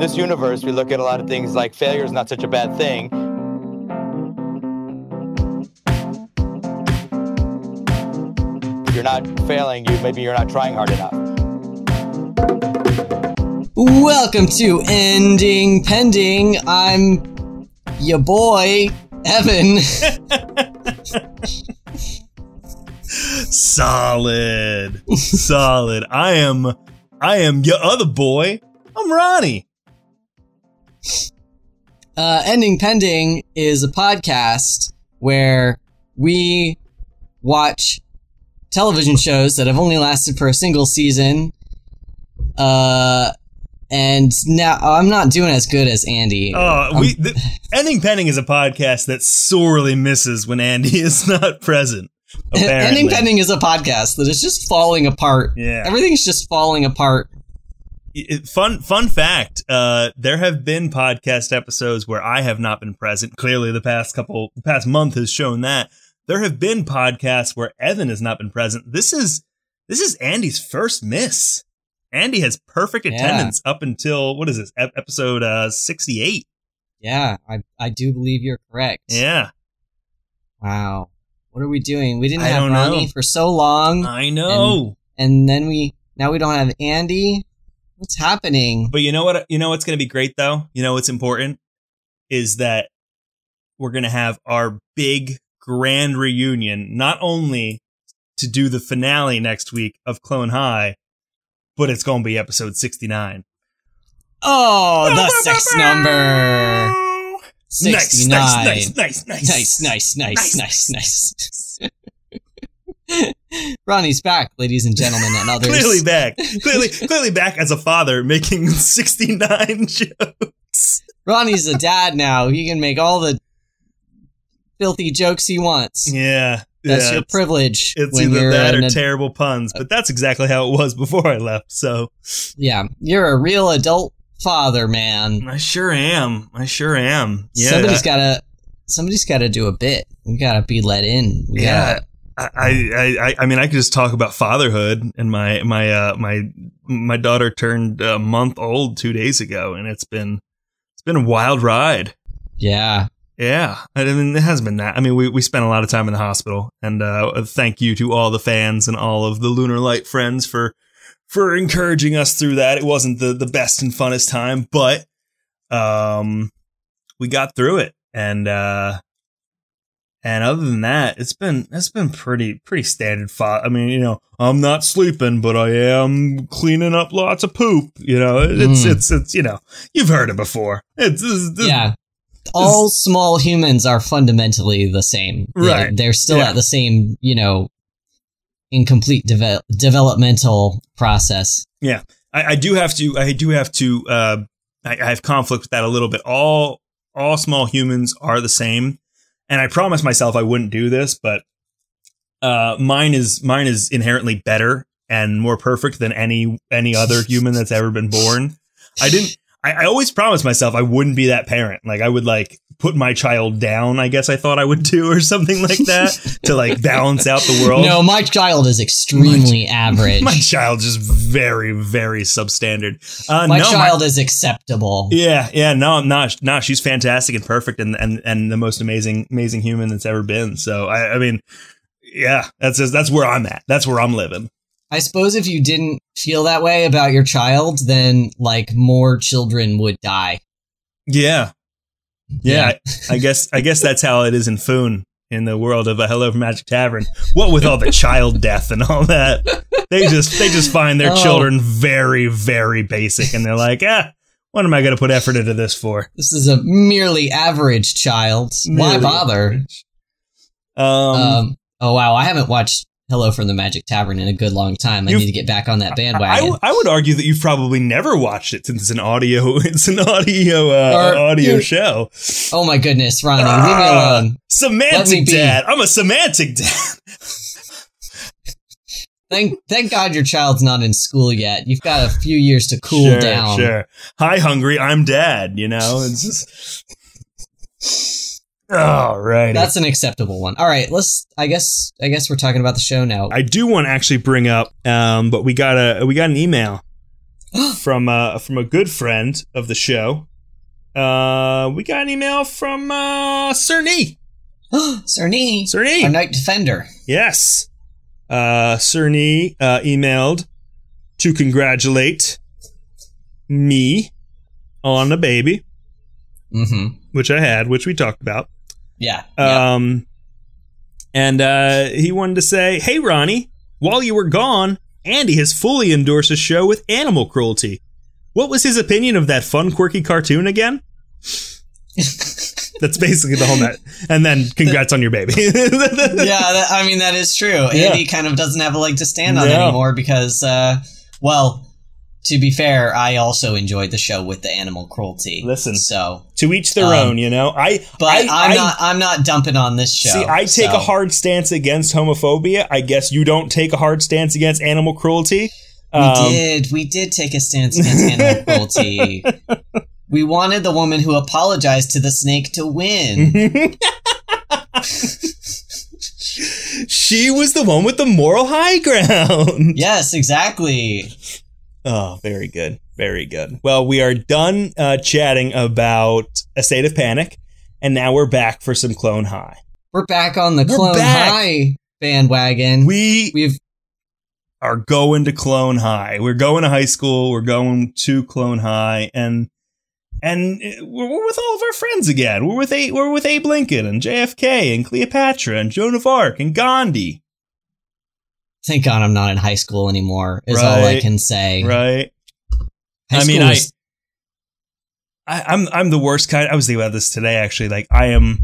this universe, we look at a lot of things like failure is not such a bad thing. If you're not failing, you maybe you're not trying hard enough. Welcome to Ending Pending. I'm your boy, Evan. Solid. Solid. I am I am your other boy. I'm Ronnie. Uh, Ending Pending is a podcast where we watch television shows that have only lasted for a single season. Uh, and now I'm not doing as good as Andy. Oh, we the, Ending Pending is a podcast that sorely misses when Andy is not present. Apparently. Ending Pending is a podcast that is just falling apart. Yeah. Everything's just falling apart. It- fun fun fact uh there have been podcast episodes where i have not been present clearly the past couple the past month has shown that there have been podcasts where evan has not been present this is this is andy's first miss andy has perfect Yeah. attendance up until what is this ep- episode uh 68 Yeah, I I do believe you're correct. yeah Wow. What are we doing? We didn't I have Ronnie know. for so long, i know and then we now we don't have Andy. What's happening? But you know what? You know what's going to be great though. You know what's important is that we're going to have our big grand reunion, not only to do the finale next week of Clone High, but it's going to be episode sixty nine. Oh, the sex number. Nice, 69. nice, nice, nice, Nice, nice, nice, Nice, nice, nice. Ronnie's back, ladies and gentlemen, and others. Clearly back, clearly, clearly back as a father making sixty nine jokes. Ronnie's a dad now. He can make all the filthy jokes he wants. Yeah, That's yeah, your it's- privilege. It's either that or terrible puns, but that's exactly how it was before I left. So Yeah, you're a real adult father, man. I sure am. I sure am. Yeah, somebody's gotta somebody's gotta do a bit. We gotta be let in. We yeah. gotta- I, I, I, mean, I could just talk about fatherhood, and my my uh, my my daughter turned a month old two days ago, and it's been it's been a wild ride. yeah. Yeah, I mean, it hasn't been that. I mean, we, we spent a lot of time in the hospital, and uh, thank you to all the fans and all of the Lunar Light friends for for encouraging us through that. It wasn't the the best and funnest time, but um, we got through it, and uh, and other than that, it's been it's been pretty pretty standard. I mean, you know, I'm not sleeping, but I am cleaning up lots of poop. You know, it's Mm. it's it's you know, you've heard it before. It's, it's, it's Yeah. All small humans are fundamentally the same. They're- Right. They're still Yeah. at the same, you know, incomplete deve- developmental process. I, I do have to I do have to uh I, I have conflict with that a little bit. All all small humans are the same. And I promised myself I wouldn't do this, but uh mine is mine is inherently better and more perfect than any any other human that's ever been born. I didn't I, I always promised myself I wouldn't be that parent. Like I would like put my child down, I guess I thought I would do or something like that to like balance out the world. No, my child is extremely average. My child's just very, very substandard. Uh, My no, child is acceptable. yeah, yeah, no, I'm not. No, she's fantastic and perfect, and and and the most amazing, amazing human that's ever been. So I, I mean, yeah, that's just, that's where I'm at. That's where I'm living. I suppose if you didn't feel that way about your child, then like more children would die. Yeah, yeah. I, I guess I guess that's how it is in Foon in the world of a Hello from Magic Tavern. What with all the child death and all that, they just they just find their Oh. children very, very basic, and they're like, ah, what am I going to put effort into this for? This is a merely average child. Why Merely bother? Um, Um, oh wow, I haven't watched Hello from the Magic Tavern in a good long time. I You've- need to get back on that I, bandwagon. I would argue that you've probably never watched it since it's an audio it's an audio uh, Or audio you- show. oh my goodness, Ronnie, leave me Ah, alone. Let me Semantic dad. I'm a semantic dad. Thank thank God your child's not in school yet. You've got a few years to cool sure, down. Sure. Hi, hungry. I'm dad. You know, it's just. All right. That's an acceptable one. All right, let's. I guess. I guess we're talking about the show now. I do want to actually bring up, um, but we got a we got an email from uh, from a good friend of the show. Uh, we got an email from uh, Cerny. Cerny, Cerny. our Knight Defender. Yes. Uh, Cerny uh, emailed to congratulate me on a baby, Mm-hmm. which I had, which we talked about. Yeah. yeah. Um, and uh, he wanted to say, "Hey, Ronnie, while you were gone, Andy has fully endorsed a show with animal cruelty. What was his opinion of that fun, quirky cartoon again?" That's basically the whole net. And then, congrats on your baby. yeah, that, I mean that is true. Andy kind of doesn't have a leg to stand on Yeah. anymore because, uh, well, to be fair, I also enjoyed the show with the animal cruelty. Listen. so to each their Um, own, you know. I, but I, am not. I'm not dumping on this show. See, I take so- a hard stance against homophobia. I guess you don't take a hard stance against animal cruelty. We Um, did. We did take a stance against animal cruelty. We wanted the woman who apologized to the snake to win. she was the one with the moral high ground. yes, exactly. Oh, very good. Very good. Well, we are done uh, chatting about A State of Panic, and now we're back for some Clone High. We're back on the We're Clone back. High bandwagon. We We've are going to Clone High. We're going to high school. We're going to Clone High, and and uh, we're, we're with all of our friends again. We're with a, we're with Abe Lincoln and JFK and Cleopatra and Joan of Arc and Gandhi. Thank God I'm not in high school anymore. Is all I can say. Right. High I mean, school I- was- I, I'm I'm the worst kind. I was thinking about this today. Actually, like I am.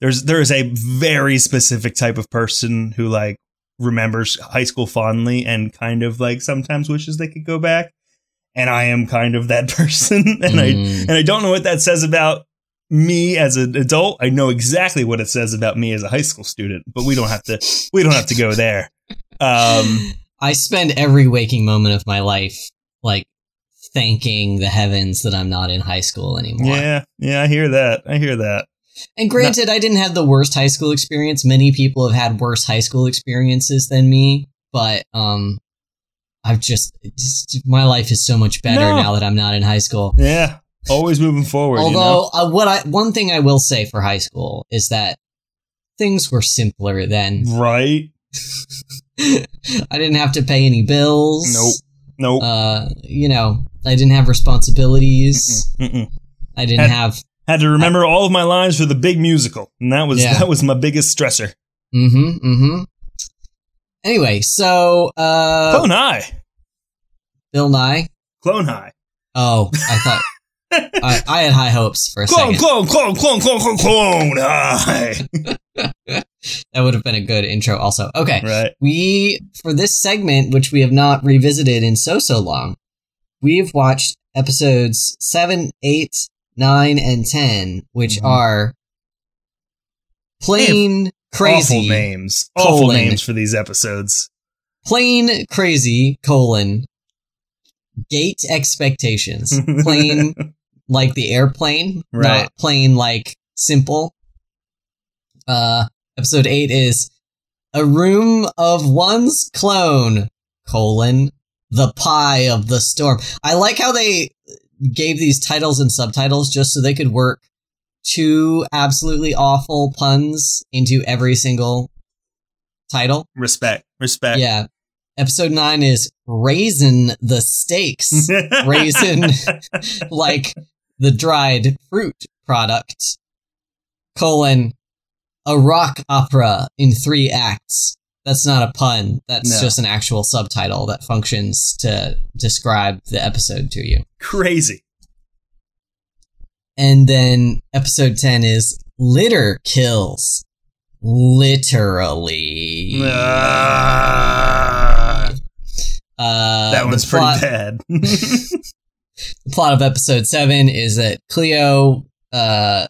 There's there is a very specific type of person who like remembers high school fondly and kind of like sometimes wishes they could go back. And I am kind of that person, and I Mm. and I don't know what that says about me as an adult. I know exactly what it says about me as a high school student, but we don't have to. We don't have to go there. Um, I spend every waking moment of my life like thanking the heavens that I'm not in high school anymore. yeah, yeah, I hear that. I hear that. And granted, I didn't have the worst high school experience. Many people have had worse high school experiences than me, but um, I've just, just my life is so much better No. now that I'm not in high school. Yeah, always moving forward. you know? Although, uh, what I one thing I will say for high school is that things were simpler then. right? I didn't have to pay any bills. Nope. Nope. Uh, you know, I didn't have responsibilities. Mm-mm. I didn't Had- have. Had to remember all of my lines for the big musical, and that was Yeah. that was my biggest stressor. Mm-hmm. Mm-hmm. Anyway, so uh, Clone High, Bill Nye. Clone High, Oh, I thought I, I had high hopes for a clone, second. clone, clone, clone, clone, clone, clone High. That would have been a good intro. Also, okay. right. We for this segment, which we have not revisited in so so long, we've watched episodes seven, eight, nine, and ten, which Mhm. are plane crazy, Awful names. Awful names for these episodes. plane crazy colon gate expectations, plane like the airplane, Right. not plain like simple. Uh, episode eight is a room of one's clone colon the pie of the storm. I like how they gave these titles and subtitles just so they could work two absolutely awful puns into every single title. Respect. Respect. Yeah. Episode nine is raisin the stakes. Raisin like the dried fruit product. Colon a rock opera in three acts. That's not a pun. That's No. just an actual subtitle that functions to describe the episode to you. Crazy. And then episode 10 is litter kills. Literally. Ah, Uh, that one's plot- pretty bad. the plot of episode seven is that Cleo uh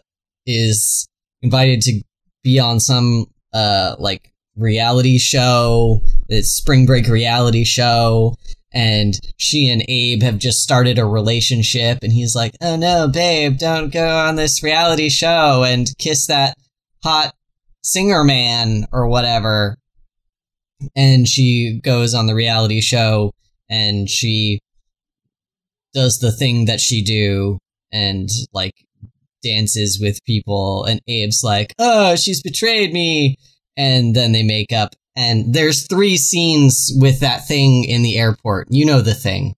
is invited to be on some uh like reality show, it's spring break reality show, and she and Abe have just started a relationship and he's like, Oh no, babe, don't go on this reality show and kiss that hot singer man or whatever. And she goes on the reality show and she does the thing that she do and like dances with people and Abe's like, "Oh, she's betrayed me." And then they make up and there's three scenes with that thing in the airport. You know the thing.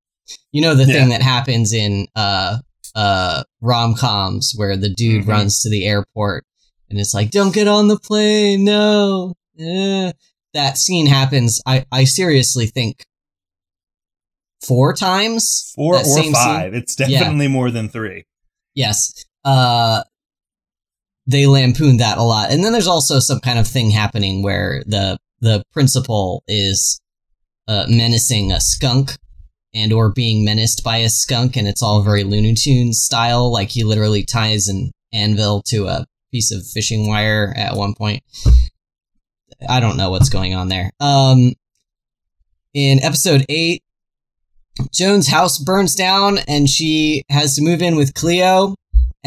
You know the Yeah. thing that happens in uh uh rom-coms where the dude Mhm. runs to the airport and it's like, "Don't get on the plane. No." Eh. That scene happens I I seriously think four times. Four or same scene? five. It's definitely more than three. Yes. Uh they lampoon that a lot. And then there's also some kind of thing happening where the the principal is uh menacing a skunk and or being menaced by a skunk and it's all very Looney Tunes style like he literally ties an anvil to a piece of fishing wire at one point. I don't know what's going on there. Um in episode 8 Joan's house burns down and she has to move in with Cleo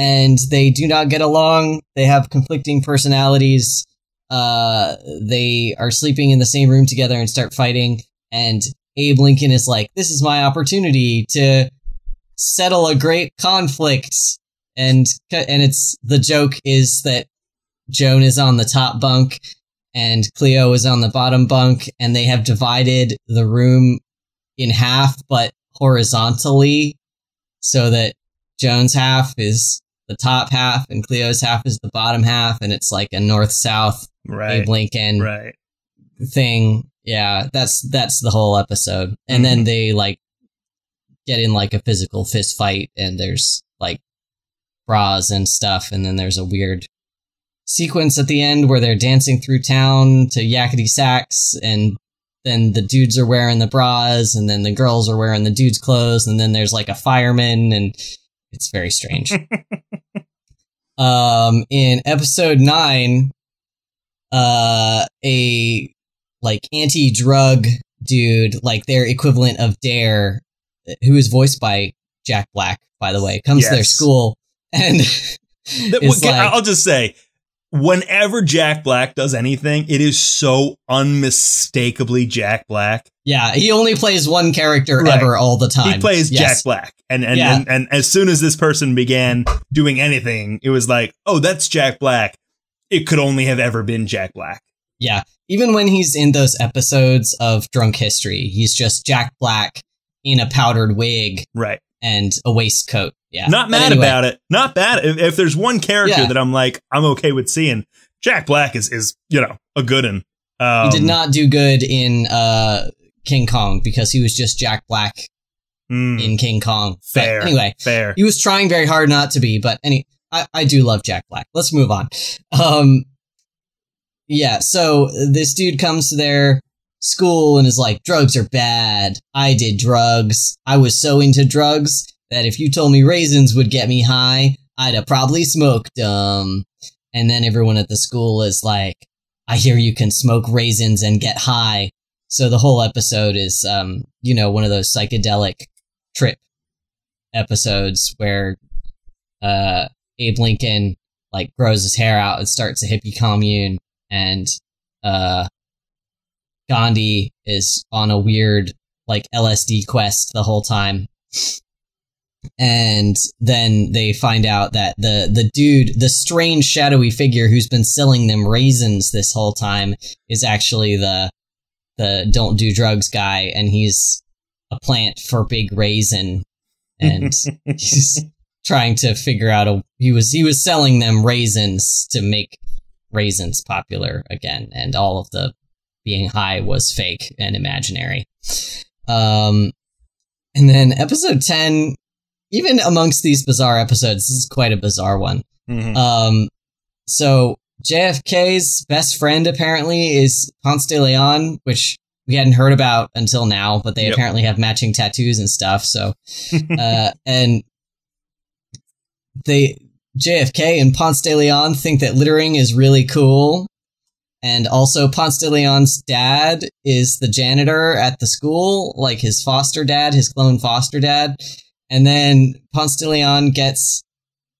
and they do not get along. They have conflicting personalities. Uh, they are sleeping in the same room together and start fighting. And Abe Lincoln is like, this is my opportunity to settle a great conflict. And, and it's, the joke is that Joan is on the top bunk and Cleo is on the bottom bunk and they have divided the room in half, but horizontally, so that Joan's half is the top half and Cleo's half is the bottom half, and it's like a north south Right. Abe Lincoln Right. thing. Yeah, that's that's the whole episode. And then mm-hmm. they like get in like a physical fist fight, and there's like bras and stuff, and then there's a weird sequence at the end where they're dancing through town to yakety sax and then the dudes are wearing the bras and then the girls are wearing the dudes clothes and then there's like a fireman and it's very strange. Um in episode 9 uh a like anti-drug dude like their equivalent of dare who is voiced by jack black by the way comes to their school and That- okay, like- I'll just say, whenever Jack Black does anything, it is so unmistakably Jack Black. yeah he only plays one character Right. ever all the time He plays Yes. Jack Black, and and, Yeah. and and as soon as this person began doing anything, it was like, oh, that's Jack Black. It could only have ever been Jack Black. Yeah. Even when he's in those episodes of Drunk History, he's just Jack Black in a powdered wig Right. And a waistcoat. Yeah. Not But mad anyway, about it. Not bad. If, if there's one character Yeah. that I'm like, I'm okay with seeing, Jack Black is is you know a good one. Um, He did not do good in uh, King Kong because he was just Jack Black mm, in King Kong. But fair. anyway, fair. he was trying very hard not to be, but any, I, I do love Jack Black. Let's move on. Um, yeah, so this dude comes to their school and is like, drugs are bad. I did drugs. I was so into drugs that if you told me raisins would get me high, I'd have probably smoked them. And then everyone at the school is like, I hear you can smoke raisins and get high. So the whole episode is, um, you know, one of those psychedelic trip episodes where uh Abe Lincoln like grows his hair out and starts a hippie commune and uh Gandhi is on a weird like LSD quest the whole time. And then they find out that the the dude, the strange shadowy figure who's been selling them raisins this whole time is actually the the don't do drugs guy and he's a plant for big raisin and he's trying to figure out a he was he was selling them raisins to make raisins popular again and all of the being high was fake and imaginary um and then episode 10 even amongst these bizarre episodes this is quite a bizarre one Mhm. um so JFK's best friend apparently is Ponce de Leon, which we hadn't heard about until now, but they Yep. apparently have matching tattoos and stuff. So, uh, and they JFK and Ponce de Leon think that littering is really cool. And also Ponce de Leon's dad is the janitor at the school, like his foster dad, his clone foster dad. And then Ponce de Leon gets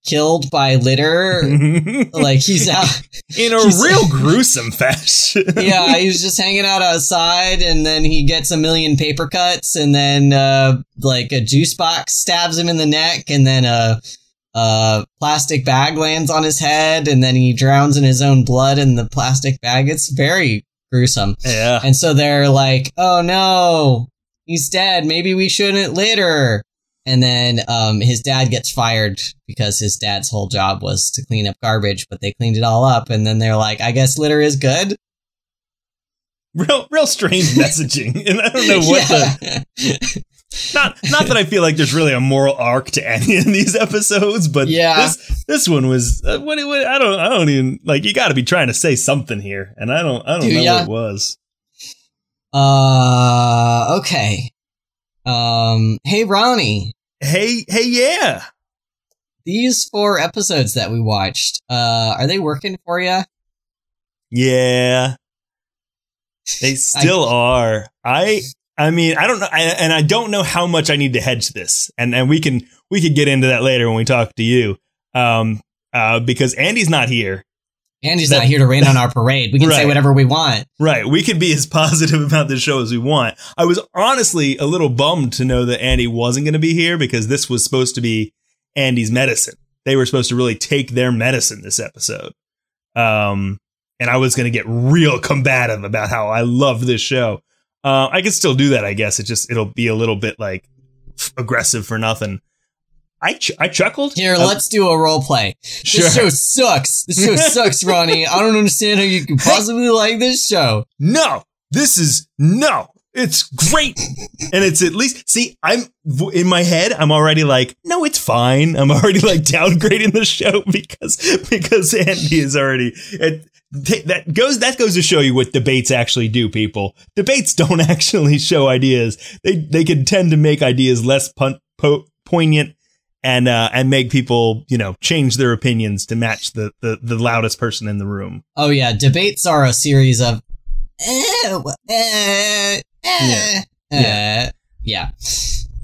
killed by litter. like he's out. in a real gruesome fashion. yeah, he was just hanging out outside, and then he gets a million paper cuts, and then uh, like a juice box stabs him in the neck, and then a, a plastic bag lands on his head, and then he drowns in his own blood in the plastic bag. It's very gruesome. yeah. And so they're like, "Oh no, he's dead. Maybe we shouldn't litter." And then um, his dad gets fired because his dad's whole job was to clean up garbage, but they cleaned it all up. And then they're like, "I guess litter is good." Real, real strange messaging, and I don't know what the yeah. Not not that I feel like there's really a moral arc to any of these episodes, but Yeah. this this one was uh, what, what I don't I don't even like. You got to be trying to say something here, and I don't I don't Do know ya? what it was. uh, okay. Um, hey Ronnie, Hey hey yeah these four episodes that we watched, uh, are they working for you? yeah, they still are. I I mean I don't know, I, and I don't know how much I need to hedge this, and and we can we could get into that later when we talk to you, um, uh, because Andy's not here. Andy's That- not here to rain on our parade. We can say whatever we want. Right. We can be as positive about this show as we want. I was honestly a little bummed to know that Andy wasn't going to be here because this was supposed to be Andy's medicine. They were supposed to really take their medicine this episode. Um, and I was going to get real combative about how I love this show. Uh, I can still do that, I guess. It just, it'll be a little bit like aggressive for nothing. I, ch- I chuckled. Here, Uh, let's do a role play. sure. This show sucks. This show sucks, Ronnie. I don't understand how you can possibly like this show. no, this is no, it's great. and it's at least, see, I'm in my head, I'm already like, no, it's fine. I'm already like downgrading the show because, because Andy is already, it, that goes, that goes to show you what debates actually do, people. Debates don't actually show ideas. They, they can tend to make ideas less pun- po- poignant and, uh, and make people, you know, change their opinions to match the, the, the loudest person in the room. Oh yeah, debates are a series of. Eh, eh, eh, Yeah. eh. yeah.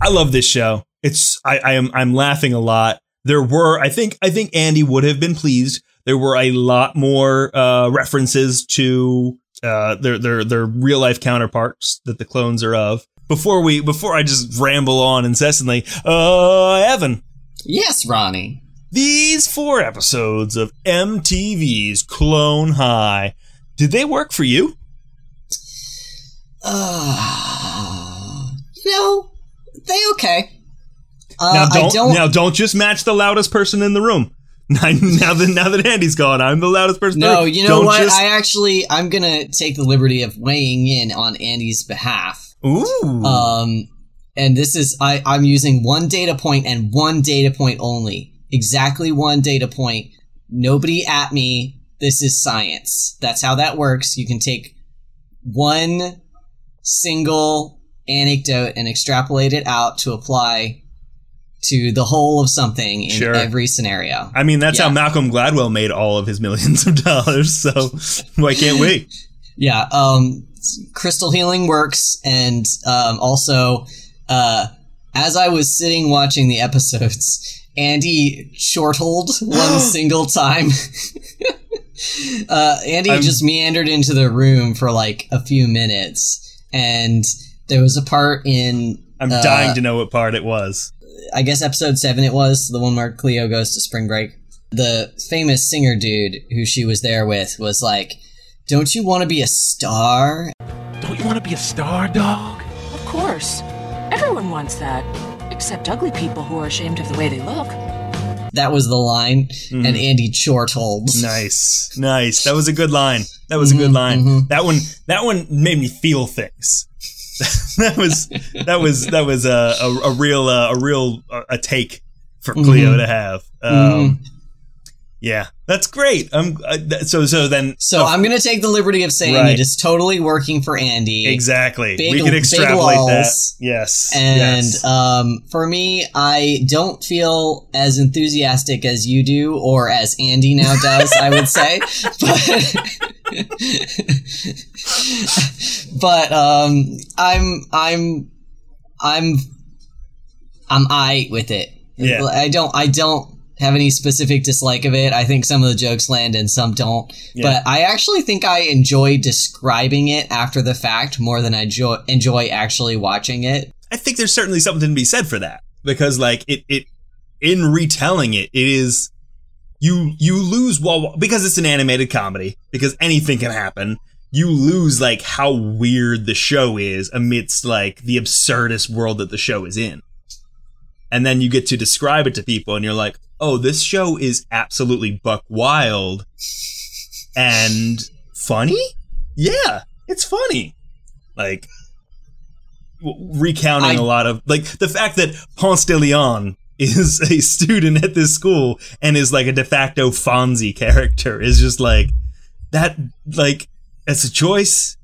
I love this show. It's I, I am I'm laughing a lot. There were I think I think Andy would have been pleased. There were a lot more uh, references to uh, their their their real life counterparts that the clones are of. Before we before I just ramble on incessantly, uh, Evan, Yes, Ronnie. these four episodes of MTV's Clone High, did they work for you? Uh, you know, they okay. Uh, now don't, I don't. now don't just match the loudest person in the room. now that now that Andy's gone, I'm the loudest person. no, room. you know Don't what? just- I actually, I'm gonna take the liberty of weighing in on Andy's behalf. Ooh. Um, and this is I, I'm using one data point and one data point only. Exactly one data point. Nobody at me. This is science. That's how that works. You can take one single anecdote and extrapolate it out to apply to the whole of something in Sure. every scenario. I mean, that's how. Malcolm Gladwell made all of his millions of dollars. So why can't we? Yeah, um, crystal healing works, and um, also, uh, as I was sitting watching the episodes, Andy shortled one single time. uh, Andy I'm- just meandered into the room for like a few minutes, and there was a part in I'm Uh, dying to know what part it was. I guess episode seven it was, the one where Cleo goes to spring break. The famous singer dude who she was there with was like, Don't you want to be a star? Don't you want to be a star, dog? Of course. Everyone wants that. Except ugly people who are ashamed of the way they look. That was the line, and Andy chortled. Nice, nice. That was a good line. That was a good line. mhm. That one, that one made me feel things. that was that was that was a a, a real uh, a real uh, a take for Cleo Mhm. to have. Um, Mhm. Yeah, that's great. Um, uh, th- so so then So I'm gonna take the liberty of saying Right. it is totally working for Andy. exactly Big- we can extrapolate that. Yes, And yes. um, for me, I don't feel as enthusiastic as you do, or as Andy now does. I would say, but but um, I'm I'm I'm I'm I with it. Yeah. I don't I don't have any specific dislike of it. I think some of the jokes land and some don't. Yeah. But I actually think I enjoy describing it after the fact more than I jo- enjoy actually watching it. I think there's certainly something to be said for that because like it it in retelling it it is you you lose while because it's an animated comedy because anything can happen you lose like how weird the show is amidst like the absurdist world that the show is in. And then you get to describe it to people and you're like oh this show is absolutely buck wild and funny? Yeah it's funny. Like recounting I- a lot of like the fact that Ponce de Leon is a student at this school and is like a de facto Fonzie character is just like that like it's a choice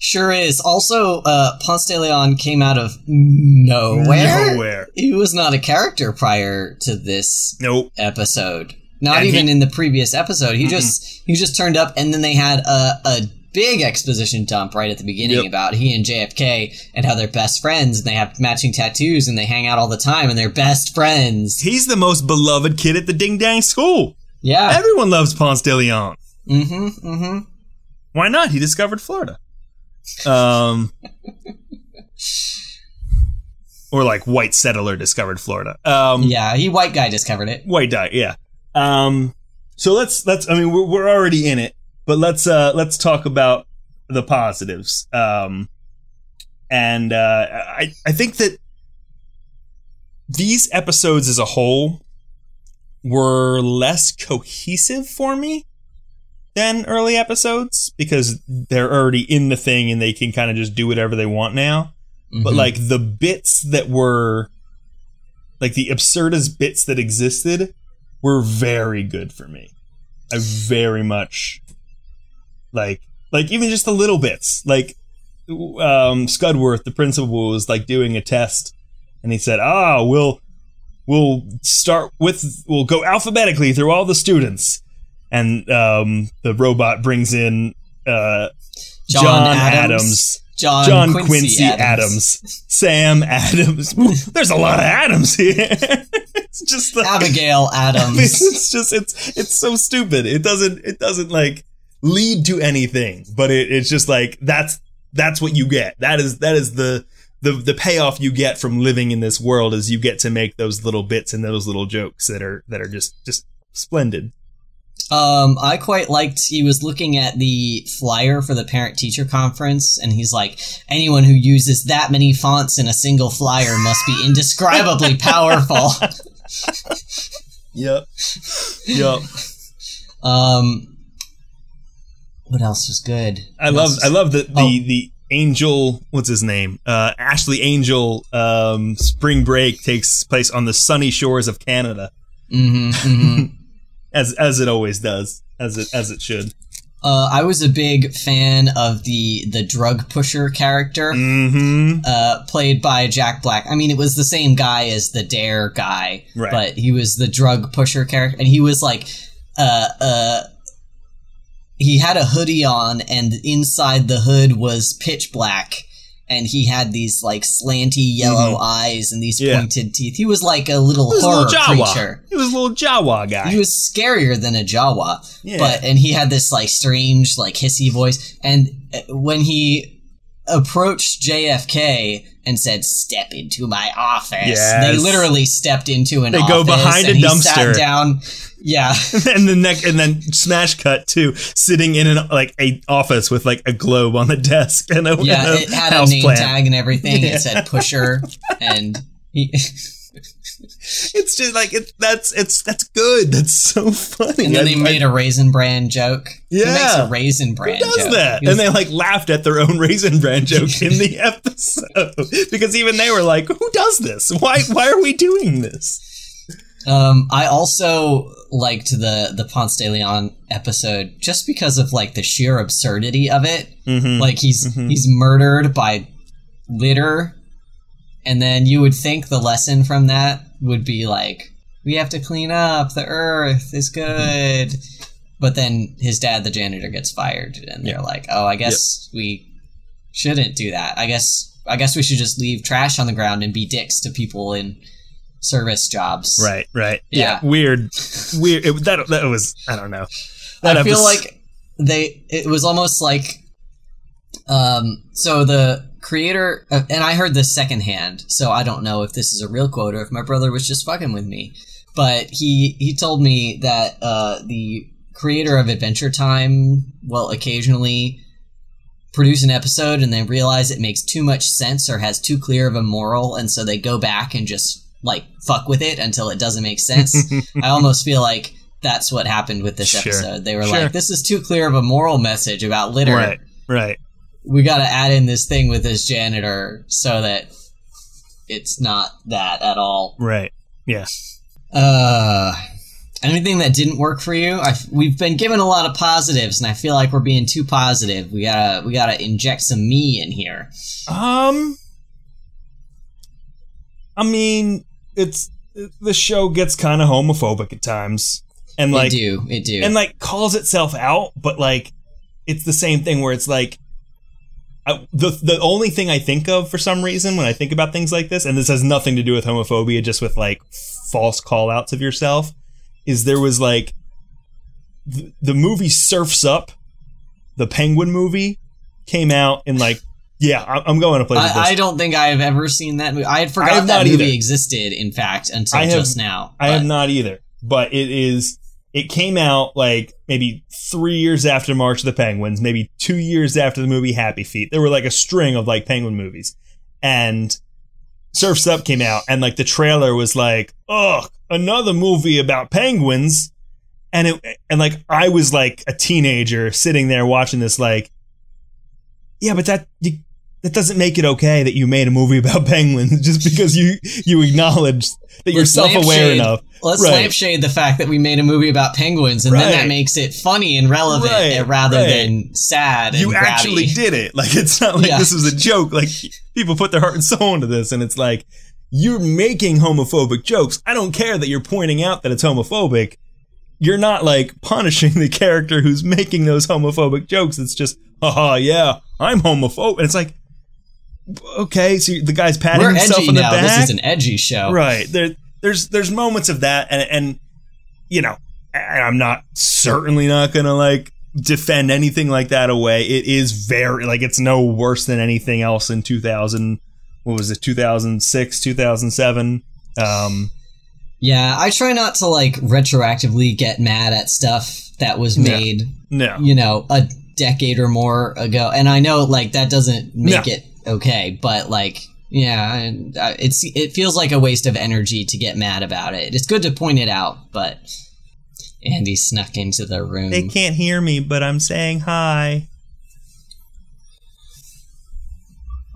Sure is. Also, uh, Ponce de Leon came out of nowhere. nowhere He was not a character prior to this nope episode. Not And even he- in the previous episode. He just he just turned up, and then they had a, a big exposition dump right at the beginning Yep. about he and JFK and how they're best friends, and they have matching tattoos, and they hang out all the time, and they're best friends. he's the most beloved kid at the ding dang school Yeah. everyone loves Ponce de Leon mm-hmm. Mm-hmm. why not he discovered Florida um or like white settler discovered Florida um Yeah. He white guy discovered it. white dye yeah um so let's let's i mean we're, we're already in it but let's uh let's talk about the positives. Um and uh i i think that these episodes as a whole were less cohesive for me than early episodes because they're already in the thing and they can kind of just do whatever they want now. But Mhm. like the bits that were like the absurdist bits that existed were very good for me. I very much like like even just the little bits like um scudworth the principal was like doing a test and he said ah we'll we'll start with we'll go alphabetically through all the students and um the robot brings in uh John john, Adams. adams John, John Quincy, Quincy, Adams. Adams. Sam Adams. There's a lot of Adams here. it's just like, Abigail Adams. It's just it's it's so stupid. It doesn't it doesn't like lead to anything, but it, it's just like that's that's what you get. That is that is the the the payoff you get from living in this world is you get to make those little bits and those little jokes that are that are just just splendid. Um, I quite liked he was looking at the flyer for the parent teacher conference, and he's like, anyone who uses that many fonts in a single flyer must be indescribably powerful. Yep. Yep. Um, what else was good? I What love else I love the the, Oh. the Angel what's his name? Uh Ashley Angel um spring break takes place on the sunny shores of Canada Mhm, mhm. as as it always does as it as it should. uh, I was a big fan of the the drug pusher character. Mhm. uh, played by Jack Black. I mean, it was the same guy as the Dare guy, Right. but he was the drug pusher character, and he was like, uh, uh, he had a hoodie on, and inside the hood was pitch black, and he had these like slanty yellow eyes and these Mm-hmm. Yeah. pointed teeth. He was like a little a horror little Jawa. creature. He was a little Jawa guy. He was scarier than a Jawa, Yeah. but and he had this like strange like hissy voice. And uh, when he approached JFK and said, "Step into my office," Yes. they literally stepped into an. They go office behind a and he dumpster. Sat down. Yeah, and the neck and then smash cut too, sitting in an like a office with like a globe on the desk and a, yeah. and a It had a name plant. tag and everything. Yeah. It said Pusher, and he. It's just like it, that's it's that's good. That's so funny. And then I- they I- made a raisin bran joke. Yeah, He makes a raisin bran Who does joke. that? Was- And they like laughed at their own raisin bran joke in the episode because even they were like, "Who does this? Why? Why are we doing this?" Um, I also liked the the Ponce de Leon episode just because of like the sheer absurdity of it. Mm-hmm. Like he's he's murdered by litter, and then you would think the lesson from that would be like we have to clean up. The earth is good, but then his dad, the janitor, gets fired, and they're like, oh, I guess we shouldn't do that. I guess I guess we should just leave trash on the ground and be dicks to people in service jobs. Right, right. Yeah, Yeah. weird, weird. It, that that was I don't know. That I feel episode- like they it was almost like um so the creator uh, and I heard this secondhand so I don't know if this is a real quote or if my brother was just fucking with me but he he told me that uh the creator of Adventure Time will occasionally produce an episode and then realize it makes too much sense or has too clear of a moral and so they go back and just like fuck with it until it doesn't make sense I almost feel like that's what happened with this Sure. episode. They were Sure. like, "This is too clear of a moral message about litter. right, right. We got to add in this thing with this janitor so that it's not that at all." Right. Yeah. Uh, anything that didn't work for you? I, we've been given a lot of positives, and I feel like we're being too positive. We gotta we gotta inject some me in here. Um, I mean, it's the show gets kind of homophobic at times, and like it do it do. and like calls itself out, but like it's the same thing where it's like I, the the only thing I think of for some reason when I think about things like this, and this has nothing to do with homophobia, just with like false call outs of yourself, is there was like the, the movie Surfs Up, the Penguin movie, came out in like yeah, I'm going to play. I, I don't think I have ever seen that movie. I had I forgot that movie either. existed. In fact, until have- just now. I have not either, but it is. It came out like maybe three years after March of the Penguins, maybe two years after the movie Happy Feet. There were like a string of like Penguin movies, and Surfs Up came out, and like the trailer was like, "Ugh, another movie about penguins," and it and like I was like a teenager sitting there watching this, like, yeah, but that you, that doesn't make it okay that you made a movie about penguins just because you you acknowledge that you're Let's self aware lampshade- enough. Let's Right. lampshade the fact that we made a movie about penguins, and then that makes it funny and relevant Right, rather right. than sad. And you actually did it. Like it's not like Yeah. this was a joke. Like people put their heart and soul into this, and it's like you're making homophobic jokes. I don't care that you're pointing out that it's homophobic. You're not like punishing the character who's making those homophobic jokes. It's just, haha, yeah, I'm homophobic. And it's like, okay, so the guy's patting We're himself edgy on the now. back. This is an edgy show. Right. There there's there's moments of that and and you know, and I'm not certainly not going to like defend anything like that away. It is very like it's no worse than anything else in 2000 what was it 2006, 2007. Um Yeah, I try not to like retroactively get mad at stuff that was No. made, no. you know, a decade or more ago. And I know like that doesn't make No. it okay, but like yeah, it's it feels like a waste of energy to get mad about it. It's good to point it out, but Andy snuck into the room. They can't hear me, but I'm saying hi.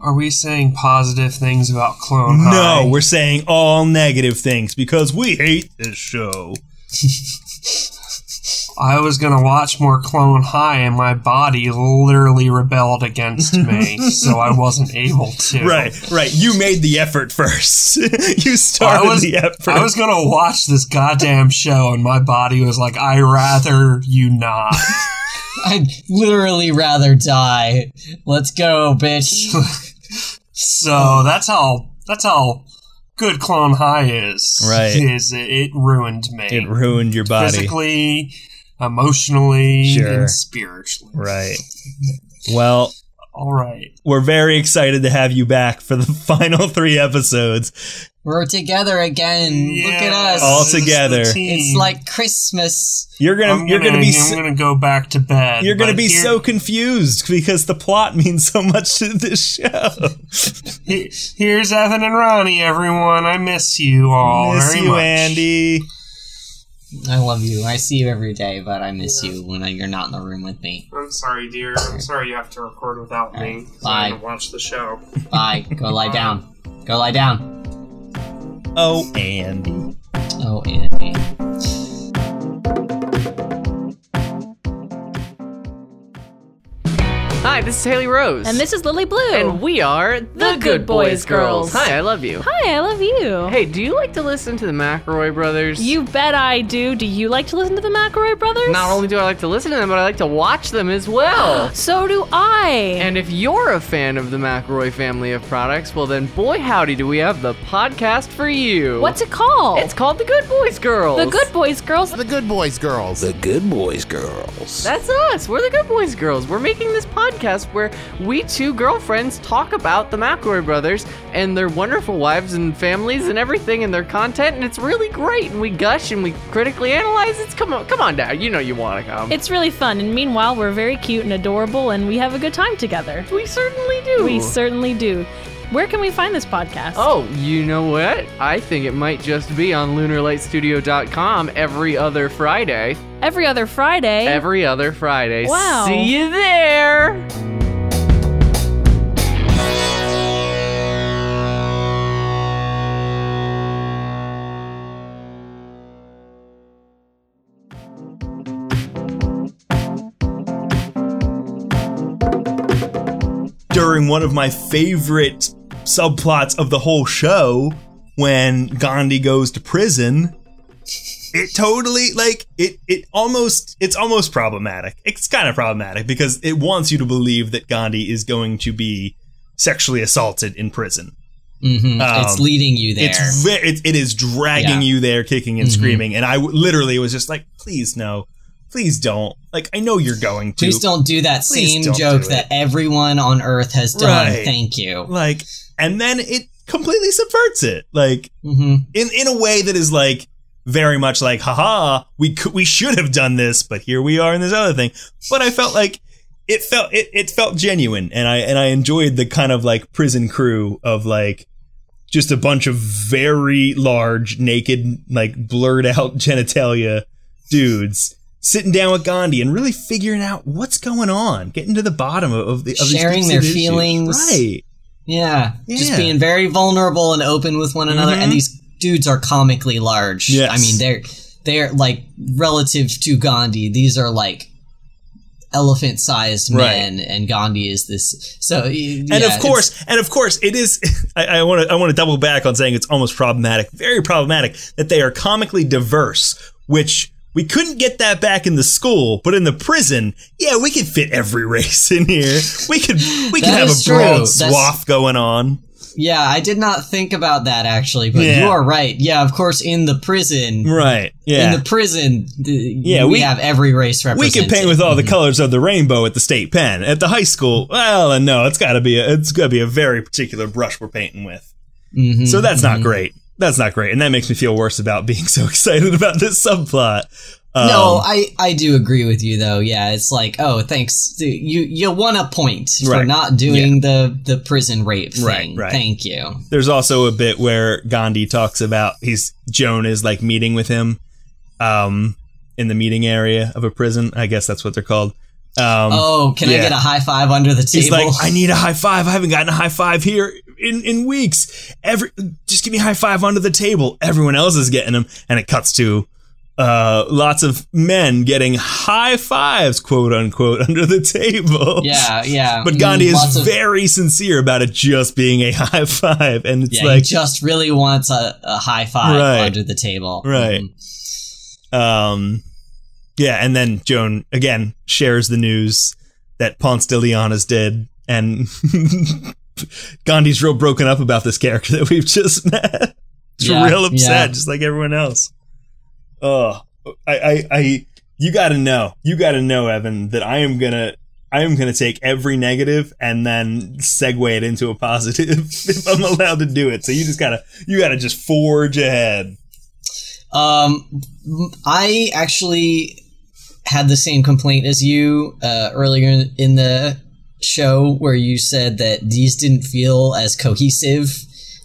Are we saying positive things about Clone No, High? we're saying all negative things because we hate this show. I was gonna watch more Clone High, and my body literally rebelled against me, so I wasn't able to. Right, right. You made the effort first. you started was, the effort. I was gonna watch this goddamn show, and my body was like, "I rather you not." I'd literally rather die. Let's go, bitch. so that's how that's how good Clone High is. Right. Is it, it ruined me it ruined your body. physically, emotionally, Sure. and spiritually. Right. Well, All right. we're very excited to have you back for the final three episodes. We're together again. Look at us. All this is the together. It's like Christmas. You're gonna, I'm you're gonna be I'm gonna go back to bed. you're gonna be here- so confused because the plot means so much to this show. Here's Evan and Ronnie, everyone. I miss you all Miss very you, much. Andy. I love you. I see you every day, but I miss you when you're not in the room with me. I'm sorry, dear. I'm sorry you have to record without me. 'cause Bye. I'm gonna watch the show. Bye. Go lie down. Go lie down. Oh, Andy. Oh, Andy. Hi, this is Haley Rose. And this is Lily Blue. And we are the, Good Boys Girls. Hi, I love you. Hi, I love you. Hey, do you like to listen to the McElroy brothers? You bet I do. Do you like to listen to the McElroy brothers? Not only do I like to listen to them, but I like to watch them as well. so do I. And if you're a fan of the McElroy family of products, well then boy howdy do we have the podcast for you. What's it called? It's called The Good Boys Girls. The Good Boys Girls. The Good Boys Girls. The Good Boys Girls. That's us. We're the Good Boys Girls. We're making this podcast where we two girlfriends talk about the McElroy brothers and their wonderful wives and families and everything and their content, and it's really great. And we gush and we critically analyze. It's come on, come on, Dad. You know you want to come. It's really fun, and meanwhile, we're very cute and adorable, and we have a good time together. We certainly do. We certainly do. Where can we find this podcast? Oh, you know what? I think it might just be on lunarlightstudio.com every other Friday. Every other Friday. Every other Friday. Wow. See you there. during one of my favorite subplots of the whole show when Gandhi goes to prison. It totally like it it almost it's almost problematic. It's kind of problematic because it wants you to believe that Gandhi is going to be sexually assaulted in prison. hmm Um, it's leading you there. It's ve- it, it is dragging Yeah. you there, kicking and Mhm. screaming, and I w- literally was just like, "Please no, please don't." Like I know you're going to. Please don't do that Please same joke that everyone on Earth has done. Right. Thank you. like, and then it completely subverts it, like hmm in in a way that is like very much like, haha, we could we should have done this, but here we are in this other thing. But I felt like it felt it, it felt genuine, and I and I enjoyed the kind of like prison crew of like just a bunch of very large, naked, like blurred out genitalia dudes sitting down with Gandhi and really figuring out what's going on, getting to the bottom of, of the of Sharing their feelings. right? Yeah. Just being very vulnerable and open with one another. Mhm. And these dudes are comically large. Yes. I mean, they're they're like relative to Gandhi. These are like elephant sized Right. men, and Gandhi is this. So y- and of course, and of course, it is. I want to I want to double back on saying it's almost problematic, very problematic that they are comically diverse, which we couldn't get that back in the school, but in the prison, yeah, we could fit every race in here. We could we could have a true. broad That's- swath going on. Yeah, I did not think about that actually, but Yeah. you are right. Yeah, of course, in the prison, Right? Yeah. in the prison, the, Yeah, we, we- have every race we represented. can paint with all the Mhm. colors of the rainbow at the state pen. At the high school, well, and no, it's got to be a, it's got to be a very particular brush we're painting with. Mhm, So that's not mhm. great. That's not great, and that makes me feel worse about being so excited about this subplot. Um, no, I, I do agree with you though. Yeah, it's like, oh, thanks. You you won a point for Right. not doing the the prison rape thing. Right, right. Thank you. there's also a bit where Gandhi talks about he's Joan is like meeting with him, um, in the meeting area of a prison. I guess that's what they're called. Um, oh, can I get a high five under the table? He's like, I need a high five. I haven't gotten a high five here in, in weeks. Every just give me a high five under the table. Everyone else is getting them, and it cuts to uh, lots of men getting high fives, quote unquote, under the table. yeah, yeah. But Gandhi Mm, is of- very sincere about it just being a high five, and it's Yeah, he like just really wants a, a high five Right. under the table. Right. Mhm. Um, yeah, and then Joan again shares the news that Ponce de Leon is dead, and Gandhi's real broken up about this character that we've just met. He's Yeah, real upset, yeah. just like everyone else. Oh, I, I, I, you got to know, you got to know, Evan, that I am gonna. I am going to take every negative and then segue it into a positive if I'm allowed to do it. So you just gotta, you gotta just forge ahead. Um, I actually had the same complaint as you uh, earlier in the show, where you said that these didn't feel as cohesive.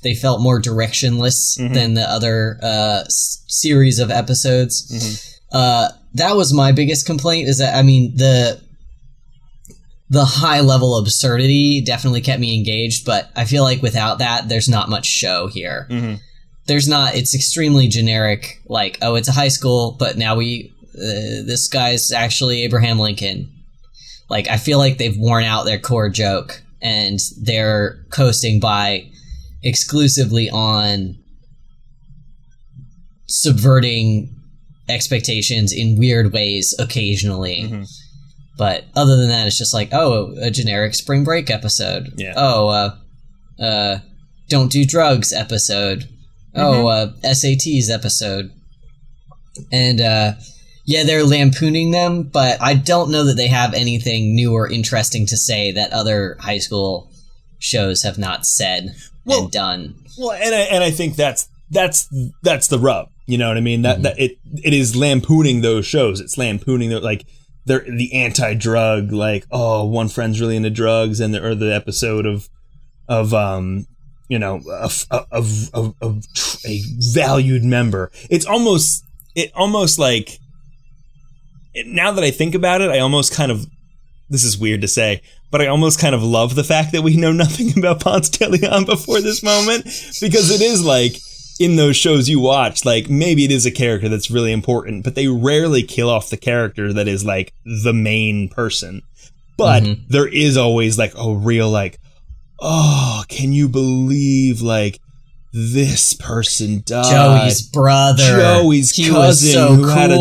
They felt more directionless Mhm. than the other uh, s- series of episodes. Uh, that was my biggest complaint. Is that I mean the the high level absurdity definitely kept me engaged, but I feel like without that, there's not much show here Mm-hmm. there's not it's extremely generic like oh it's a high school but now we uh, this guy's actually abraham lincoln like I feel like they've worn out their core joke and they're coasting by exclusively on subverting expectations in weird ways occasionally. Mm-hmm. But other than that, it's just like, oh, a generic spring break episode. Yeah. Oh, uh, uh, don't do drugs episode. Oh, uh, SATs episode. And, uh, yeah, they're lampooning them, but I don't know that they have anything new or interesting to say that other high school shows have not said Well- and done. Well, and I, and I think that's that's that's the rub. You know what I mean? That that it it is lampooning those shows. It's lampooning the, like they're the anti-drug. Like oh, one friend's really into drugs, and the, or the episode of of um you know of of of, of a valued member. It's almost it almost like now that I think about it, I almost kind of this is weird to say, but I almost kind of love the fact that we know nothing about Ponce de Leon before this moment because it is like in those shows you watch, like maybe it is a character that's really important, but they rarely kill off the character that is like the main person. But mm-hmm. there is always like a real like, oh, can you believe like this person died? Joey's brother. Joey's he cousin so who had a-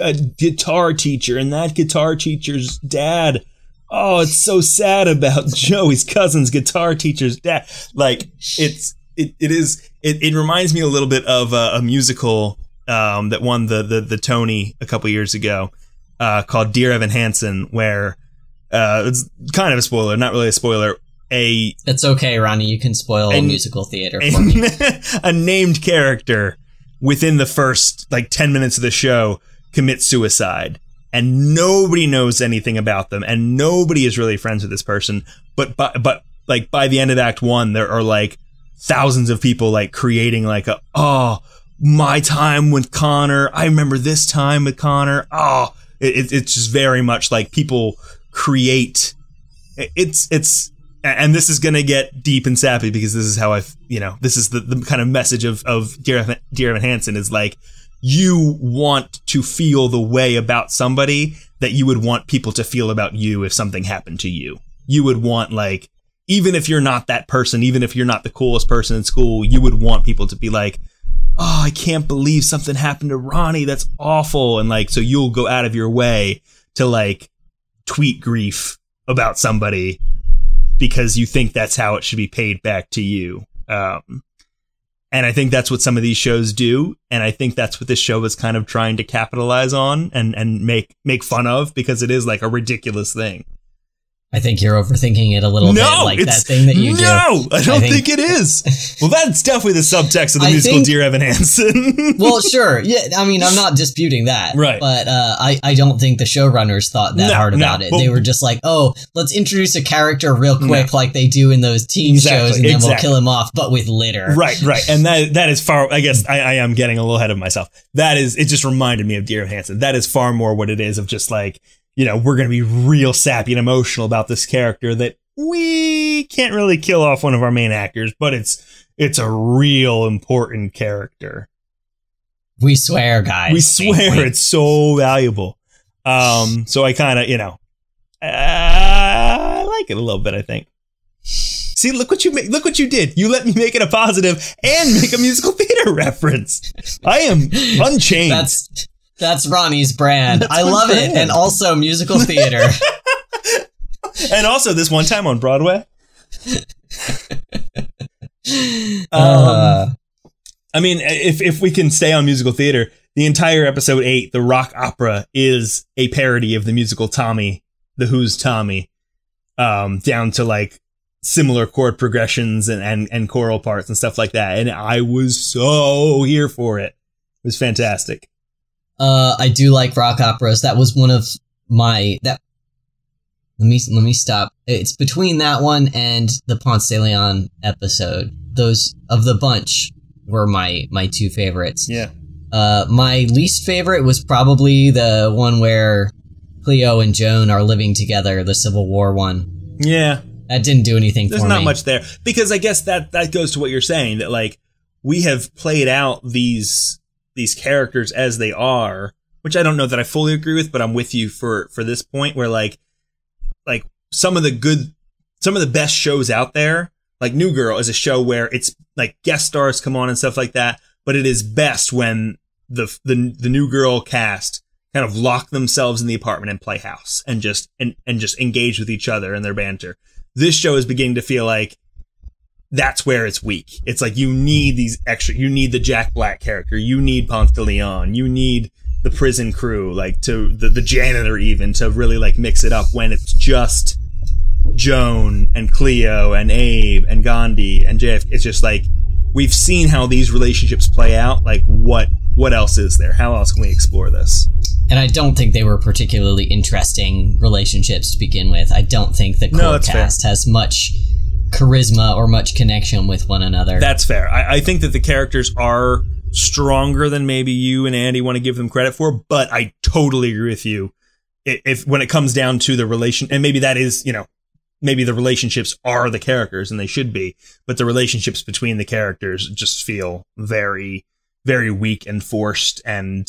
a guitar teacher, and that guitar teacher's dad. Oh, it's so sad about Joey's cousin's guitar teacher's dad. Like it's it, it is it, it reminds me a little bit of a, a musical um, that won the, the the Tony a couple years ago uh, called Dear Evan Hansen, where uh, it's kind of a spoiler, not really a spoiler. A It's okay, Ronnie. You can spoil a, musical theater for me. a named character within the first like 10 minutes of the show commits suicide. And nobody knows anything about them. And nobody is really friends with this person. But but, but like by the end of act 1 there are like thousands of people like creating like a oh my time with Connor. I remember this time with Connor. Oh it- it's just very much like people create. It's it's and this is going to get deep and sappy because this is how I've, you know, this is the, the kind of message of, of Dear Evan, Dear Evan Hansen is like, you want to feel the way about somebody that you would want people to feel about you if something happened to you. You would want like, even if you're not that person, even if you're not the coolest person in school, you would want people to be like, oh, I can't believe something happened to Ronnie. That's awful. And like, so you'll go out of your way to like tweet grief about somebody because you think that's how it should be paid back to you. Um, and I think that's what some of these shows do, and I think that's what this show is kind of trying to capitalize on and and make make fun of because it is like a ridiculous thing. I think you're overthinking it a little no, bit, like that thing that you do. no, I don't I think, think- it is. Well, that's definitely the subtext of the I musical think- Dear Evan Hansen. well, sure. Yeah, I mean, I'm not disputing that. Right. But uh, I, I don't think the showrunners thought that No, hard no, about it. but- they were just like, oh, let's introduce a character real quick, like they do in those teen Exactly, shows, and then we'll kill him off, but with litter. right, right, and that that is far. I guess I, I am getting a little ahead of myself. That is, it just reminded me of Dear Evan Hansen. That is far more what it is of just like you know we're going to be real sappy and emotional about this character that we can't really kill off one of our main actors, but it's it's a real important character. We swear, guys. we swear it's so valuable. Um, so I kind of, you know, I like it a little bit. I think. See, look what you make. Look what you did. You let me make it a positive and make a musical theater reference. I am unchanged. That's that's Ronnie's brand. That's I love brand. it, and also musical theater. and also this one time on Broadway. Um, uh, I mean, if if we can stay on musical theater, the entire episode eight, the rock opera, is a parody of the musical Tommy, the Who's Tommy, um, down to like similar chord progressions and, and and choral parts and stuff like that. And I was so here for it. It was fantastic. Uh, I do like rock operas. That was one of my that. Let me let me stop. It's between that one and the Ponce de Leon episode. Those of the bunch were my my two favorites. Yeah. Uh, my least favorite was probably the one where Cleo and Joan are living together, the Civil War one. Yeah. That didn't do anything There's not me. much there because I guess that that goes to what you're saying that like we have played out these these characters as they are, which I don't know that I fully agree with, but I'm with you for for this point where like like some of the good, some of the best shows out there. Like New Girl is a show where it's like guest stars come on and stuff like that, but it is best when the the the New Girl cast kind of lock themselves in the apartment and play house and just and and just engage with each other and their banter. This show is beginning to feel like that's where it's weak. It's like you need these extra, you need the Jack Black character, you need Ponce de Leon, you need the prison crew, like to the, the janitor even to really like mix it up when it's just Joan and Cleo and Abe and Gandhi and JF. It's just like we've seen how these relationships play out. Like what what else is there? How else can we explore this? And I don't think they were particularly interesting relationships to begin with. I don't think the No, core fair. cast has much charisma or much connection with one another. That's fair. I, I think that the characters are stronger than maybe you and Andy want to give them credit for, but I totally agree with you. I- If when it comes down to the relation, and maybe that is, you know, maybe the relationships are the characters and they should be, but the relationships between the characters just feel very, very weak and forced. And,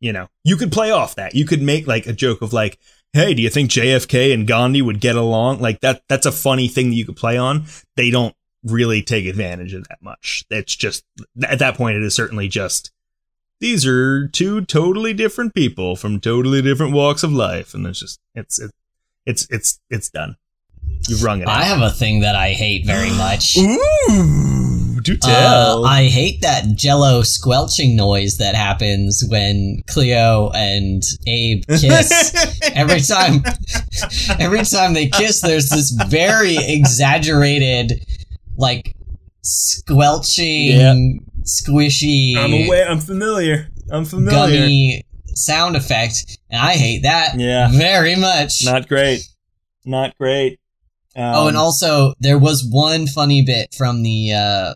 you know, you could play off that. You could make like a joke of like, Hey, do you think JFK and Gandhi would get along? Like that, that's a funny thing that you could play on. They don't really take advantage of that much. It's just, at that point, it is certainly just, these are two totally different people from totally different walks of life. And it's just, it's, it, it's, it's, it's done. You've rung it out. I have a thing that I hate very much. Ooh, do Uh. I hate that jello squelching noise that happens when Cleo and Abe kiss. every time every time they kiss, there's this very exaggerated like squelching Yeah. squishy I'm aware. I'm familiar. I'm familiar. gummy sound effect, and I hate that Yeah. very much. Not great. Not great. Um, oh, and also there was one funny bit from the uh,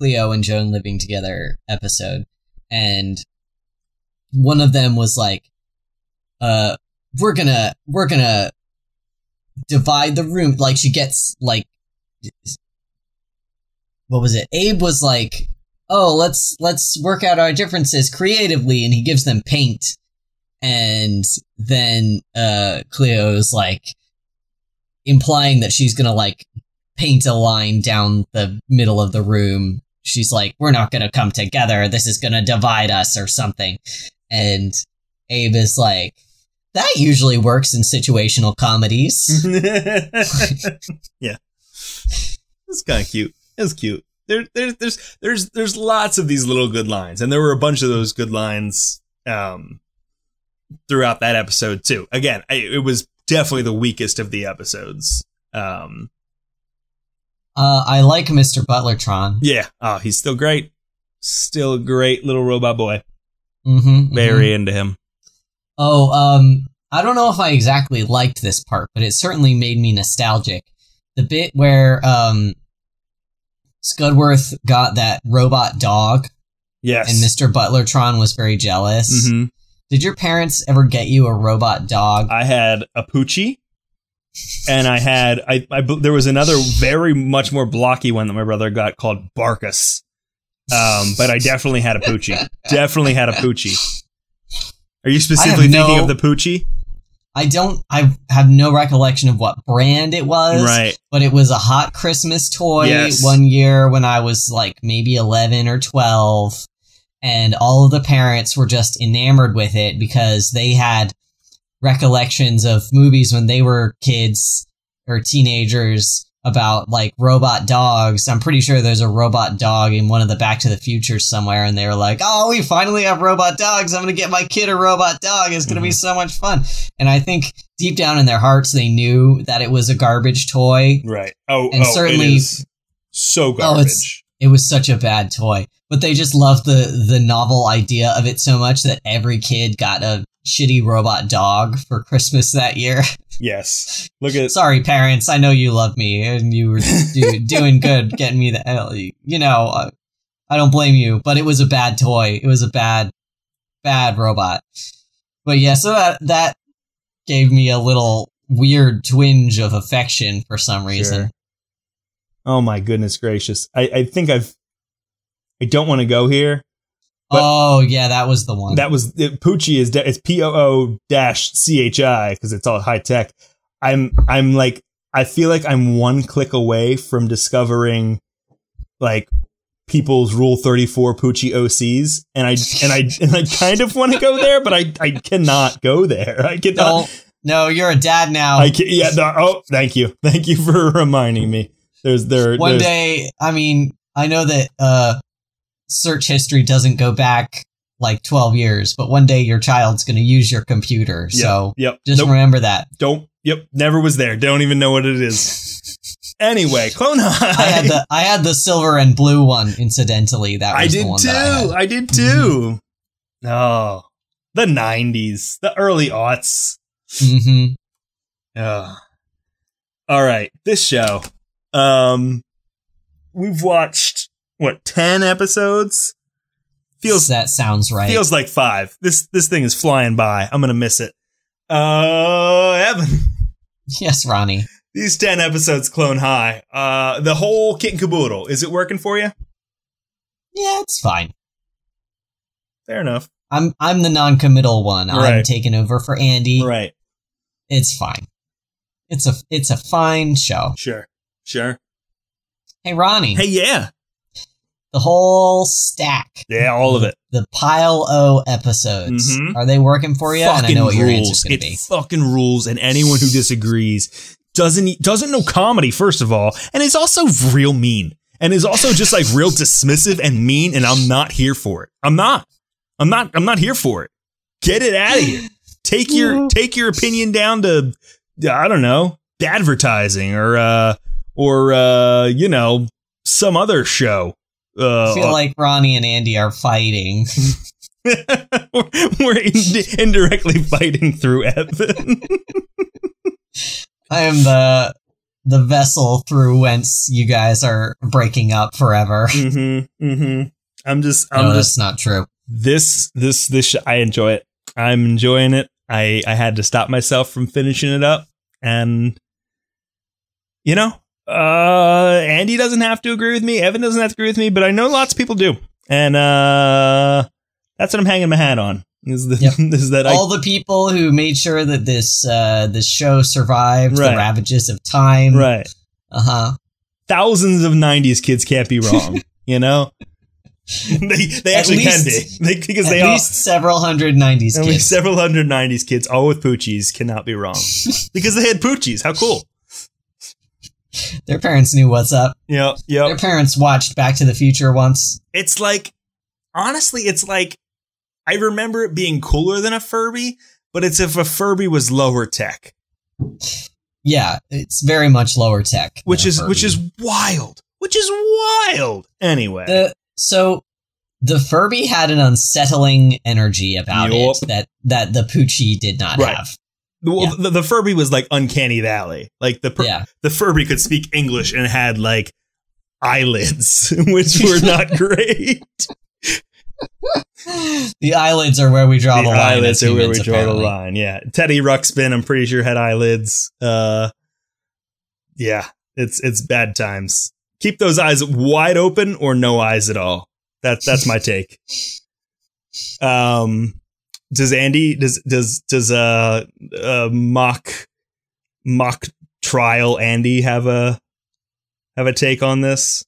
Cleo and Joan living together episode, and one of them was like, "Uh, we're gonna we're gonna divide the room." Like she gets like, what was it? Abe was like, "Oh, let's let's work out our differences creatively," and he gives them paint, and then uh, Cleo's like implying that she's gonna like paint a line down the middle of the room. She's like, "We're not gonna come together. This is gonna divide us or something." And Abe is like, "That usually works in situational comedies." yeah, it's kind of cute. It's cute. There, there, there's, there's, there's lots of these little good lines, and there were a bunch of those good lines um, throughout that episode too. Again, I, it was definitely the weakest of the episodes. Um, uh, I like Mr. Butlertron. yeah, oh, he's still great. Still a great little robot boy. Mm-hmm, Very into him. Oh, um, I don't know if I exactly liked this part, but it certainly made me nostalgic. The bit where um, Scudworth got that robot dog, Yes. and Mr. Butlertron was very jealous. Mm-hmm. Did your parents ever get you a robot dog? I had a Poochie, and I had I, I there was another very much more blocky one that my brother got called Barkus. Um, but I definitely had a Poochie. definitely had a Poochie. Are you specifically no- thinking of the Poochie? I don't. I have no recollection of what brand it was. Right. But it was a hot Christmas toy Yes. one year when I was like maybe eleven or twelve, and all of the parents were just enamored with it because they had recollections of movies when they were kids or teenagers about like robot dogs. I'm pretty sure there's a robot dog in one of the Back to the Future somewhere, and they were like, "Oh, we finally have robot dogs! I'm gonna get my kid a robot dog. It's gonna be mm-hmm. so much fun." And I think deep down in their hearts, they knew that it was a garbage toy. Right. Oh, And oh, certainly- it is so Oh, garbage. it's it was such a bad toy, but they just loved the the novel idea of it so much that every kid got a shitty robot dog for Christmas that year. yes. Look at Sorry, parents. I know you love me and you were do, doing good getting me the. You know, uh, I don't blame you, but it was a bad toy. It was a bad, bad robot. But yeah, so that that gave me a little weird twinge of affection for some reason. Sure. Oh my goodness gracious! I, I think I've. I don't want to go here. But- oh yeah, that was the one. That was it, Poochie is de- it's P O O dash C H I because it's all high tech. I'm I'm like I feel like I'm one click away from discovering like people's Rule 34 Poochie OCs, and I and I and I kind of want to go there, but I I cannot go there. I cannot. No, no, you're a dad now. I can, yeah. No, oh, thank you, thank you for reminding me. There's there. One there's, day, I mean, I know that uh, search history doesn't go back like 12 years, but one day your child's going to use your computer. Yep, so yep. just Nope. remember that. Don't. Yep. Never was there. Don't even know what it is. anyway, Clone High. I had the I had the silver and blue one. Incidentally, that was I the did one too. I. I, did too. Oh, the '90s, the early aughts. hmm Oh. All right, this show. Um, we've watched what ten episodes. Feels that sounds right. feels like five. This this thing is flying by. I'm gonna miss it. Uh, Evan. yes, Ronnie. These ten episodes, Clone High. Uh, the whole kit and caboodle. Is it working for you? Yeah, it's fine. Fair enough. I'm I'm the non-committal one. I'm taking over for Andy. Right. It's fine. It's a it's a fine show. Sure. Sure. Hey, Ronnie. Hey, yeah. The whole stack. Yeah, all of it. The pile O episodes. Mhm. Are they working for you? and I know what your answer's going to be. fucking rules, and anyone who disagrees doesn't doesn't know comedy first of all, and is also real mean, and is also just like real dismissive and mean. And I'm not here for it. I'm not. I'm not. I'm not here for it. Get it out of here. Take your take your opinion down to I don't know advertising or uh or uh you know some other show. Uh, I feel like Ronnie and Andy are fighting. we're ind- indirectly fighting through Evan. I am the the vessel through whence you guys are breaking up forever. mm-hmm. Mm-hmm. I'm just. I'm no, just. that's not true. This. This. This. Sh- I enjoy it. I'm enjoying it. I. I had to stop myself from finishing it up, and you know, uh, Andy doesn't have to agree with me. Evan doesn't have to agree with me, but I know lots of people do, and uh, that's what I'm hanging my hat on. Is, the, Yep. is that I All the people who made sure that this uh, this show survived Right. the ravages of time. right? Uh huh. thousands of 90s kids can't be wrong you know they they actually can least- be they, because At they all several hundred '90s at least kids. several hundred 90s kids all with poochies cannot be wrong because they had poochies how cool Their parents knew what's up. yep Their parents watched Back to the Future once. it's like honestly it's like i remember it being cooler than a furby but it's if a furby was lower tech Yeah, it's very much lower tech. which is which is wild which is wild anyway the so the Furby had an unsettling energy about Yup. it that that the Poochie did not Right. have. Well, yeah. the, the Furby was like uncanny valley. Like the per- Yeah. the Furby could speak English and had like eyelids, which were not great. The eyelids are where we draw the, the line. eyelids are where we draw apparently. the line. Yeah, Teddy Ruxpin, I'm pretty sure had eyelids. Uh, yeah, it's it's bad times. Keep those eyes wide open or no eyes at all. That's that's my take. Um, does Andy does does does uh, uh mock mock trial Andy have a have a take on this?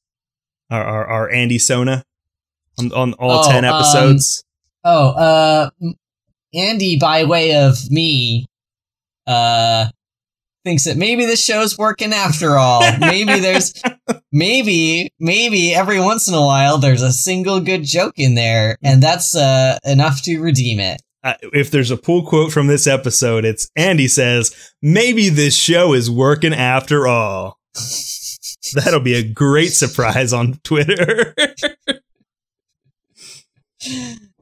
Our our, our Andy Sona on on all Oh, ten um, episodes. Oh, uh, Andy, by way of me, uh, thinks that maybe this show's working after all. Maybe there's, maybe, maybe every once in a while there's a single good joke in there, and that's uh enough to redeem it. Uh, if there's a pull quote from this episode, it's Andy says, maybe this show is working after all. That'll be a great surprise on Twitter.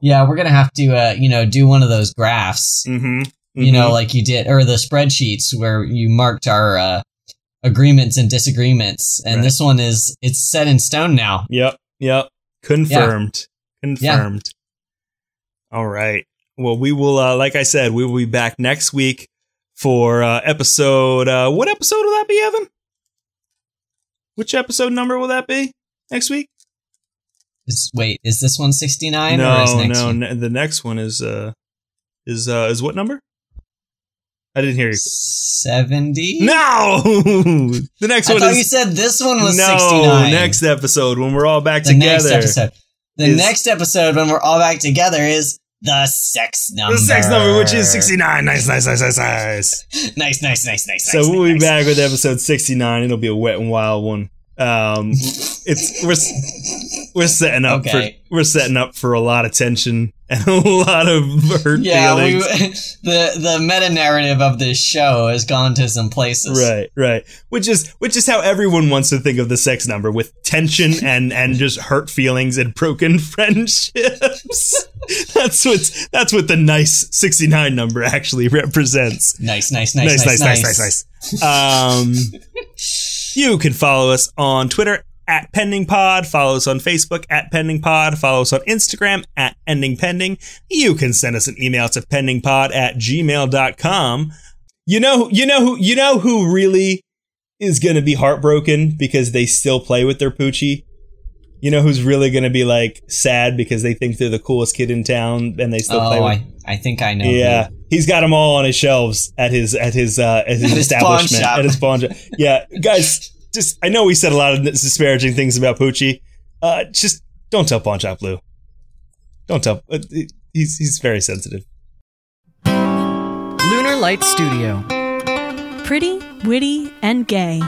Yeah, we're gonna have to, uh, you know, do one of those graphs, mm-hmm. you know, like you did, or the spreadsheets where you marked our uh, agreements and disagreements, and Right. this one is it's set in stone now. Yep. Yep. Confirmed. Confirmed. All right. Well, we will, uh, like I said, we will be back next week for uh, episode. Uh, what episode will that be, Evan? Which episode number will that be next week? Is, wait, is this one sixty nine or no, is next no, ne- the next one is uh is uh is what number? I didn't hear you. 70? No! the next I one thought is you said this one was no, 69. next episode when we're all back the together. next episode. The is- next episode when we're all back together is the sex number. The sex number, which is 69. Nice, nice, nice, nice, nice. Nice, nice, nice, nice. So nice, we'll be nice. back with episode 69. It'll be a wet and wild one. Um, it's we're we're setting up Okay. for we're setting up for a lot of tension and a lot of hurt Yeah, we, the the meta narrative of this show has gone to some places. Right, right. Which is which is how everyone wants to think of the sex number with tension and and just hurt feelings and broken friendships. that's what that's what the nice 69 number actually represents. Nice, nice, nice, nice, nice, nice, nice, nice. Um, you can follow us on Twitter at Pending Pod. Follow us on Facebook at Pending Pod. Follow us on Instagram at Ending Pending. You can send us an email to pendingpod at gmail.com. You know, you know who, you know who really is going to be heartbroken because they still play with their poochie? You know who's really going to be like sad because they think they're the coolest kid in town and they still play Oh, with I, I think I know. yeah, who. he's got them all on his shelves at his at his uh, at his At establishment pawn at his pawn shop. Yeah, guys, just I know we said a lot of disparaging things about Poochie. Uh, just don't tell Pawn Shop Lou. Don't tell. Uh, he's he's very sensitive. Lunar Light Studio. Pretty, witty, and gay.